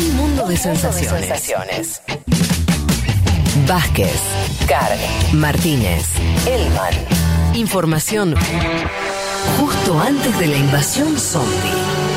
Un mundo de sensaciones. Vázquez, Carg, Martínez, Elman. Información justo antes de la invasión zombie.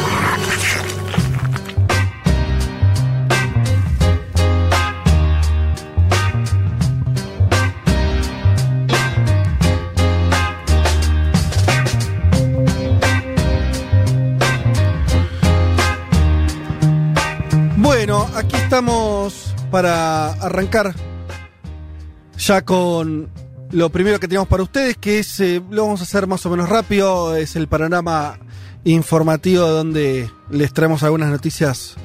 Para arrancar ya con lo primero que tenemos para ustedes, que es, eh, lo vamos a hacer más o menos rápido, es el panorama informativo donde les traemos algunas noticias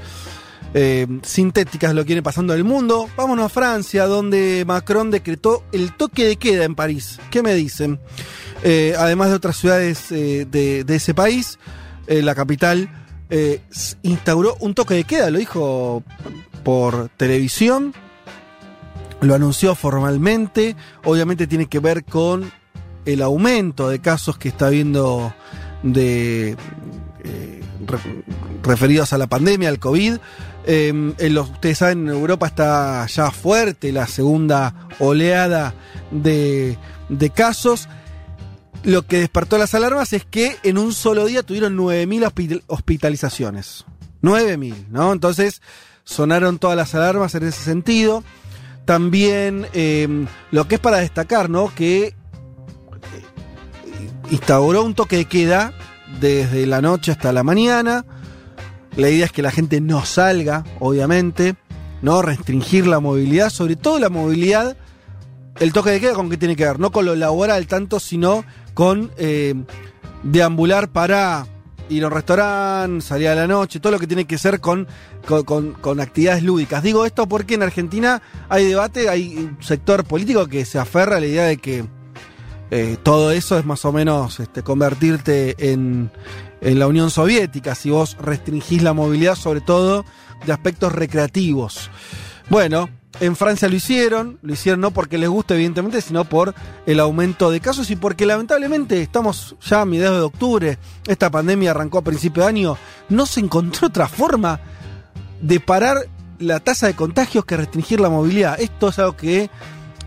eh, sintéticas de lo que viene pasando en el mundo. Vámonos a Francia, donde Macron decretó el toque de queda en París. ¿Qué me dicen? Eh, además de otras ciudades eh, de, ese país, la capital eh, instauró un toque de queda, lo dijo por televisión, lo anunció formalmente, obviamente tiene que ver con el aumento de casos que está habiendo de eh, re- referidos a la pandemia, al COVID. Eh, en los- ustedes saben, en Europa está ya fuerte la segunda oleada de, de casos. Lo que despertó las alarmas es que en un solo día tuvieron 9.000 hospital- hospitalizaciones. 9.000, ¿no? Entonces sonaron todas las alarmas en ese sentido. También eh, lo que es para destacar, ¿no? Que eh, instauró un toque de queda desde la noche hasta la mañana. La idea es que la gente no salga, obviamente, ¿no? Restringir la movilidad, sobre todo la movilidad. El toque de queda con qué tiene que ver, no con lo laboral tanto, sino con eh, deambular para ir a un restaurante, salir a la noche, todo lo que tiene que ser con, con, actividades lúdicas. Digo esto porque en Argentina hay debate, hay un sector político que se aferra a la idea de que eh, todo eso es más o menos este, convertirte en, en la Unión Soviética, si vos restringís la movilidad, sobre todo de aspectos recreativos. Bueno, en Francia lo hicieron, lo hicieron no porque les guste, evidentemente, sino por el aumento de casos y porque lamentablemente estamos ya a mediados de octubre, esta pandemia arrancó a principio de año, no se encontró otra forma de parar la tasa de contagios que restringir la movilidad. Esto es algo que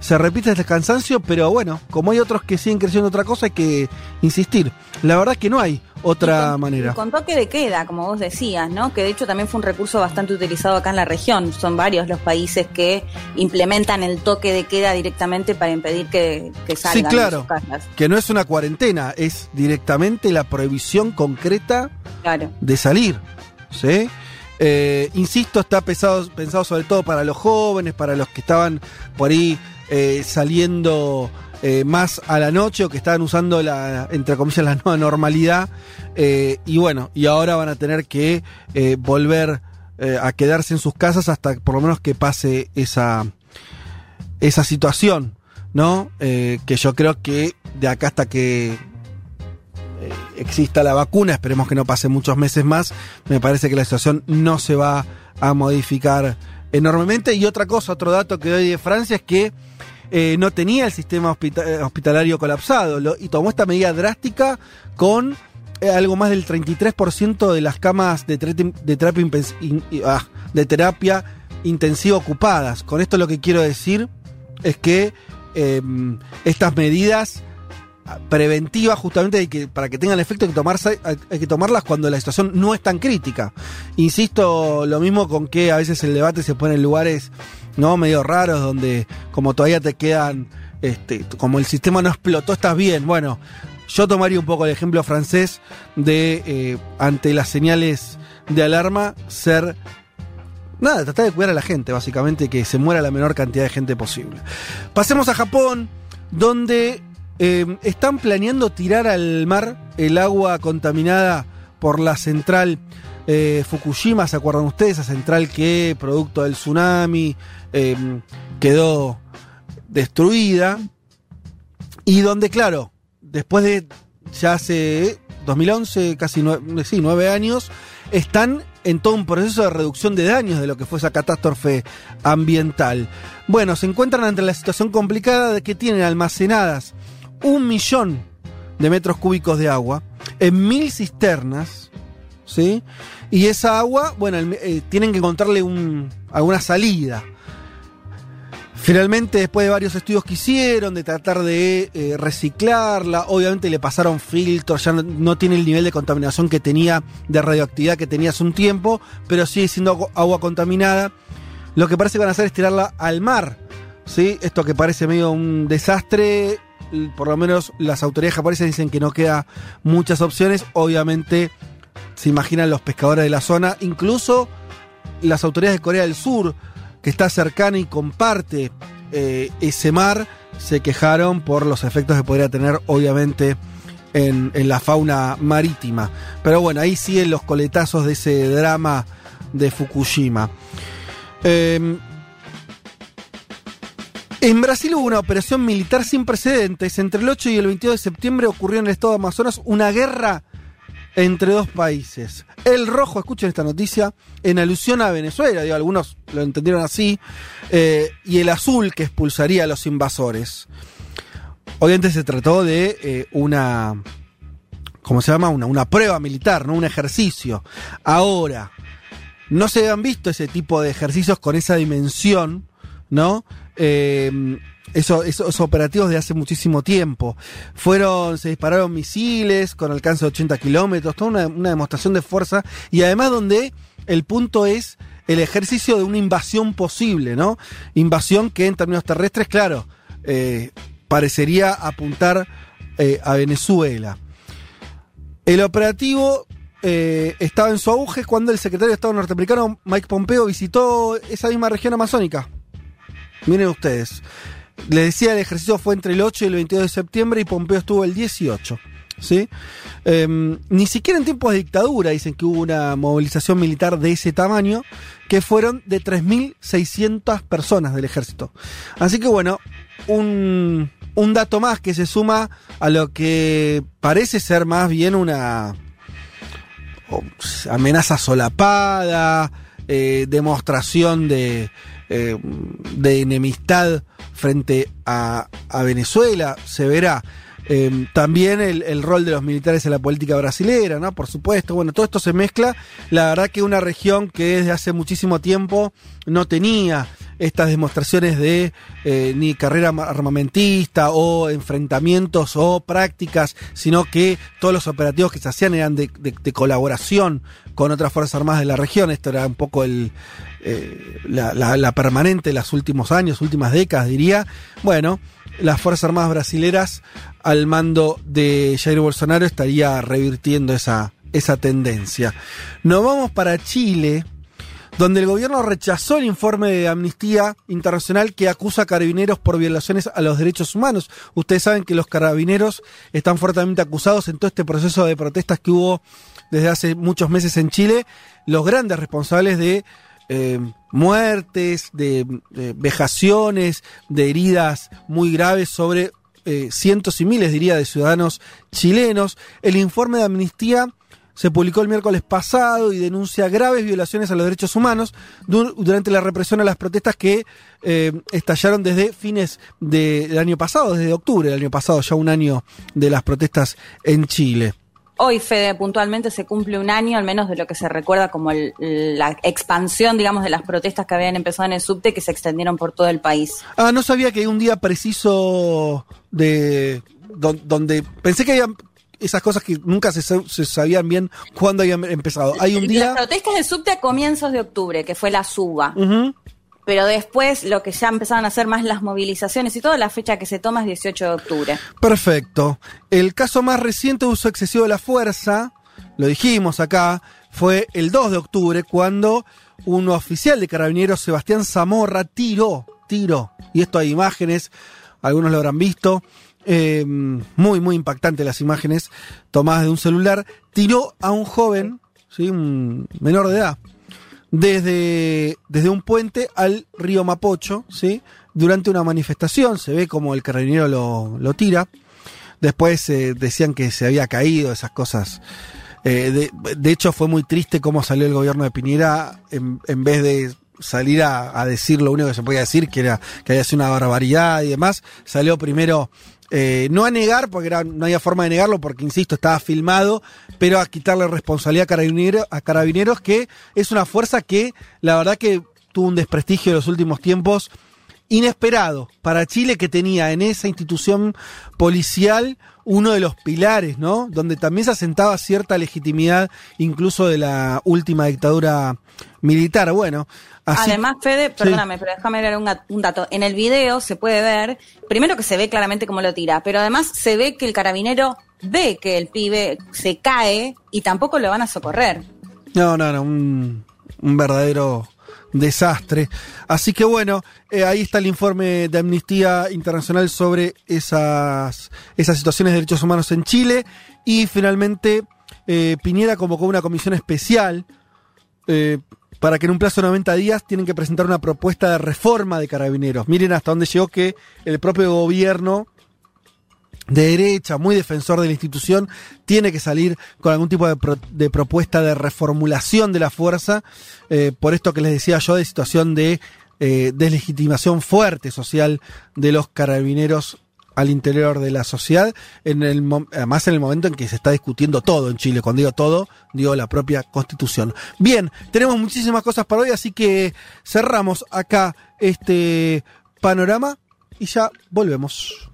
se repite el cansancio, pero bueno, como hay otros que siguen creciendo otra cosa, hay que insistir. La verdad es que no hay otra con- manera. Con toque de queda, como vos decías, ¿no? Que de hecho también fue un recurso bastante utilizado acá en la región. Son varios los países que implementan el toque de queda directamente para impedir que, que salgan claro. de sus casas. Que no es una cuarentena, es directamente la prohibición concreta Claro. de salir. ¿sí? Eh, insisto, está pesado- pensado sobre todo para los jóvenes, para los que estaban por ahí eh, saliendo eh, más a la noche o que estaban usando la, entre comillas, la nueva normalidad. Eh, y bueno, y ahora van a tener que volver a quedarse en sus casas hasta por lo menos que pase esa, esa situación, ¿no? Que yo creo que de acá hasta que exista la vacuna, esperemos que no pase muchos meses más, me parece que la situación no se va a modificar enormemente. Y otra cosa, otro dato que doy de Francia es que eh, no tenía el sistema eh, hospitalario colapsado y tomó esta medida drástica con eh, algo más del 33% de las camas de, terapia, ah, de terapia intensiva ocupadas. Con esto lo que quiero decir es que eh, estas medidas preventivas justamente que, para que tengan efecto hay que tomarlas cuando la situación no es tan crítica. Insisto, lo mismo con que a veces el debate se pone en lugares no medio raros donde como todavía te quedan, este, como el sistema no explotó, estás bien. Bueno, yo tomaría un poco el ejemplo francés de eh, ante las señales de alarma ser nada, tratar de cuidar a la gente, básicamente, que se muera la menor cantidad de gente posible. Pasemos a Japón, donde eh, están planeando tirar al mar el agua contaminada por la central eh, Fukushima, ¿se acuerdan ustedes? Esa central que, producto del tsunami, eh, quedó destruida. Y donde, claro, después de ya hace 2011, casi sí, nueve años, están en todo un proceso de reducción de daños de lo que fue esa catástrofe ambiental. Bueno, se encuentran ante la situación complicada de que tienen almacenadas un millón de metros cúbicos de agua en mil cisternas, ¿sí? Y esa agua, bueno, eh, tienen que encontrarle un, alguna salida. Finalmente, después de varios estudios que hicieron, de tratar de eh, reciclarla, obviamente le pasaron filtros, ya no, tiene el nivel de contaminación que tenía, de radioactividad que tenía hace un tiempo, pero sigue siendo agua, agua contaminada. Lo que parece que van a hacer es tirarla al mar, ¿sí? Esto que parece medio un desastre, por lo menos las autoridades japonesas dicen que no queda muchas opciones, obviamente se imaginan los pescadores de la zona, incluso las autoridades de Corea del Sur, que está cercana y comparte eh, ese mar, se quejaron por los efectos que podría tener, obviamente, en, la fauna marítima. Pero bueno, ahí siguen los coletazos de ese drama de Fukushima. Eh, en Brasil hubo una operación militar sin precedentes. Entre el 8 y el 22 de septiembre ocurrió en el estado de Amazonas una guerra entre dos países. El rojo, escuchen esta noticia, en alusión a Venezuela, digo, algunos lo entendieron así, eh, y el azul que expulsaría a los invasores. Obviamente se trató de eh, una, ¿cómo se llama? Una, una prueba militar, ¿no? Un ejercicio. Ahora, no se han visto ese tipo de ejercicios con esa dimensión, ¿no? Eso- esos operativos de hace muchísimo tiempo. Fueron, se dispararon misiles con alcance de 80 kilómetros, toda una, una demostración de fuerza y además donde el punto es el ejercicio de una invasión posible, ¿no? Invasión que en términos terrestres, claro, eh, parecería apuntar eh, a Venezuela. El operativo eh, estaba en su auge cuando el secretario de Estado norteamericano Mike Pompeo visitó esa misma región amazónica. Miren ustedes. Les decía, el ejercicio fue entre el 8 y el 22 de septiembre y Pompeo estuvo el 18. ¿sí? Em, ni siquiera en tiempos de dictadura dicen que hubo una movilización militar de ese tamaño, que fueron de 3.600 personas del ejército. Así que bueno, un, un dato más que se suma a lo que parece ser más bien una amenaza solapada, eh, demostración de, eh, de enemistad frente a, Venezuela, se verá. Eh, también el, el rol de los militares en la política brasilera, ¿no? Por supuesto, bueno, todo esto se mezcla. La verdad que una región que desde hace muchísimo tiempo no tenía estas demostraciones de eh, ni carrera armamentista o enfrentamientos o prácticas, sino que todos los operativos que se hacían eran de, de- de colaboración con otras Fuerzas Armadas de la región. Esto era un poco el, eh, la, la- la permanente de los últimos años, últimas décadas, diría. Bueno, las Fuerzas Armadas brasileras al mando de Jair Bolsonaro estaría revirtiendo esa, esa tendencia. Nos vamos para Chile donde el gobierno rechazó el informe de Amnistía Internacional que acusa a carabineros por violaciones a los derechos humanos. Ustedes saben que los carabineros están fuertemente acusados en todo este proceso de protestas que hubo desde hace muchos meses en Chile, los grandes responsables de eh, muertes, de, vejaciones, de heridas muy graves sobre eh, cientos y miles, diría, de ciudadanos chilenos. El informe de Amnistía se publicó el miércoles pasado y denuncia graves violaciones a los derechos humanos du- durante la represión a las protestas que eh, estallaron desde fines de- del año pasado, desde octubre del año pasado, ya un año de las protestas en Chile. Hoy, Fede, puntualmente se cumple un año, al menos de lo que se recuerda como el- la expansión, digamos, de las protestas que habían empezado en el subte, que se extendieron por todo el país. Ah, no sabía que hay un día preciso de don- donde pensé que había esas cosas que nunca se, sa- se sabían bien cuándo habían empezado. Hay un día Las protestas del subte a comienzos de octubre, que fue la suba. Pero después, lo que ya empezaron a hacer más las movilizaciones y toda la fecha que se toma es 18 de octubre. Perfecto. El caso más reciente de uso excesivo de la fuerza, lo dijimos acá, fue el 2 de octubre cuando un oficial de carabineros, Sebastián Zamorra, tiró, tiró, y esto hay imágenes, algunos lo habrán visto, eh, muy, muy impactantes las imágenes tomadas de un celular, tiró a un joven, ¿sí? un menor de edad, desde, desde un puente al río Mapocho, ¿sí? Durante una manifestación, se ve como el carabinero lo, lo tira. Después eh, decían que se había caído, esas cosas. Eh, de, de hecho, fue muy triste cómo salió el gobierno de Piñera en, en vez de salir a, a decir lo único que se podía decir, que era que había sido una barbaridad y demás. Salió primero eh, no a negar, porque no había forma de negarlo, porque insisto, estaba filmado, pero a quitarle responsabilidad a, carabinero, a carabineros, que es una fuerza que la verdad que tuvo un desprestigio en los últimos tiempos inesperado para Chile que tenía en esa institución policial uno de los pilares, ¿no? Donde también se asentaba cierta legitimidad incluso de la última dictadura militar. Bueno, Además, Fede, perdóname, pero déjame ver un, dato. En el video se puede ver, primero que se ve claramente cómo lo tira, pero además se ve que el carabinero ve que el pibe se cae y tampoco lo van a socorrer. No, no, no, un, un verdadero desastre. Así que bueno, eh, ahí está el informe de Amnistía Internacional sobre esas, esas situaciones de derechos humanos en Chile. Y finalmente, eh, Piñera convocó una comisión especial eh, para que en un plazo de 90 días tienen que presentar una propuesta de reforma de carabineros. Miren hasta dónde llegó que el propio gobierno de derecha, muy defensor de la institución, tiene que salir con algún tipo de, propuesta de reformulación de la fuerza, eh, por esto que les decía yo, de situación de eh, deslegitimación fuerte social de los carabineros al interior de la sociedad, en el, además en el momento en que se está discutiendo todo en Chile. Cuando digo todo, digo la propia constitución. Bien, tenemos muchísimas cosas para hoy, así que cerramos acá este panorama y ya volvemos.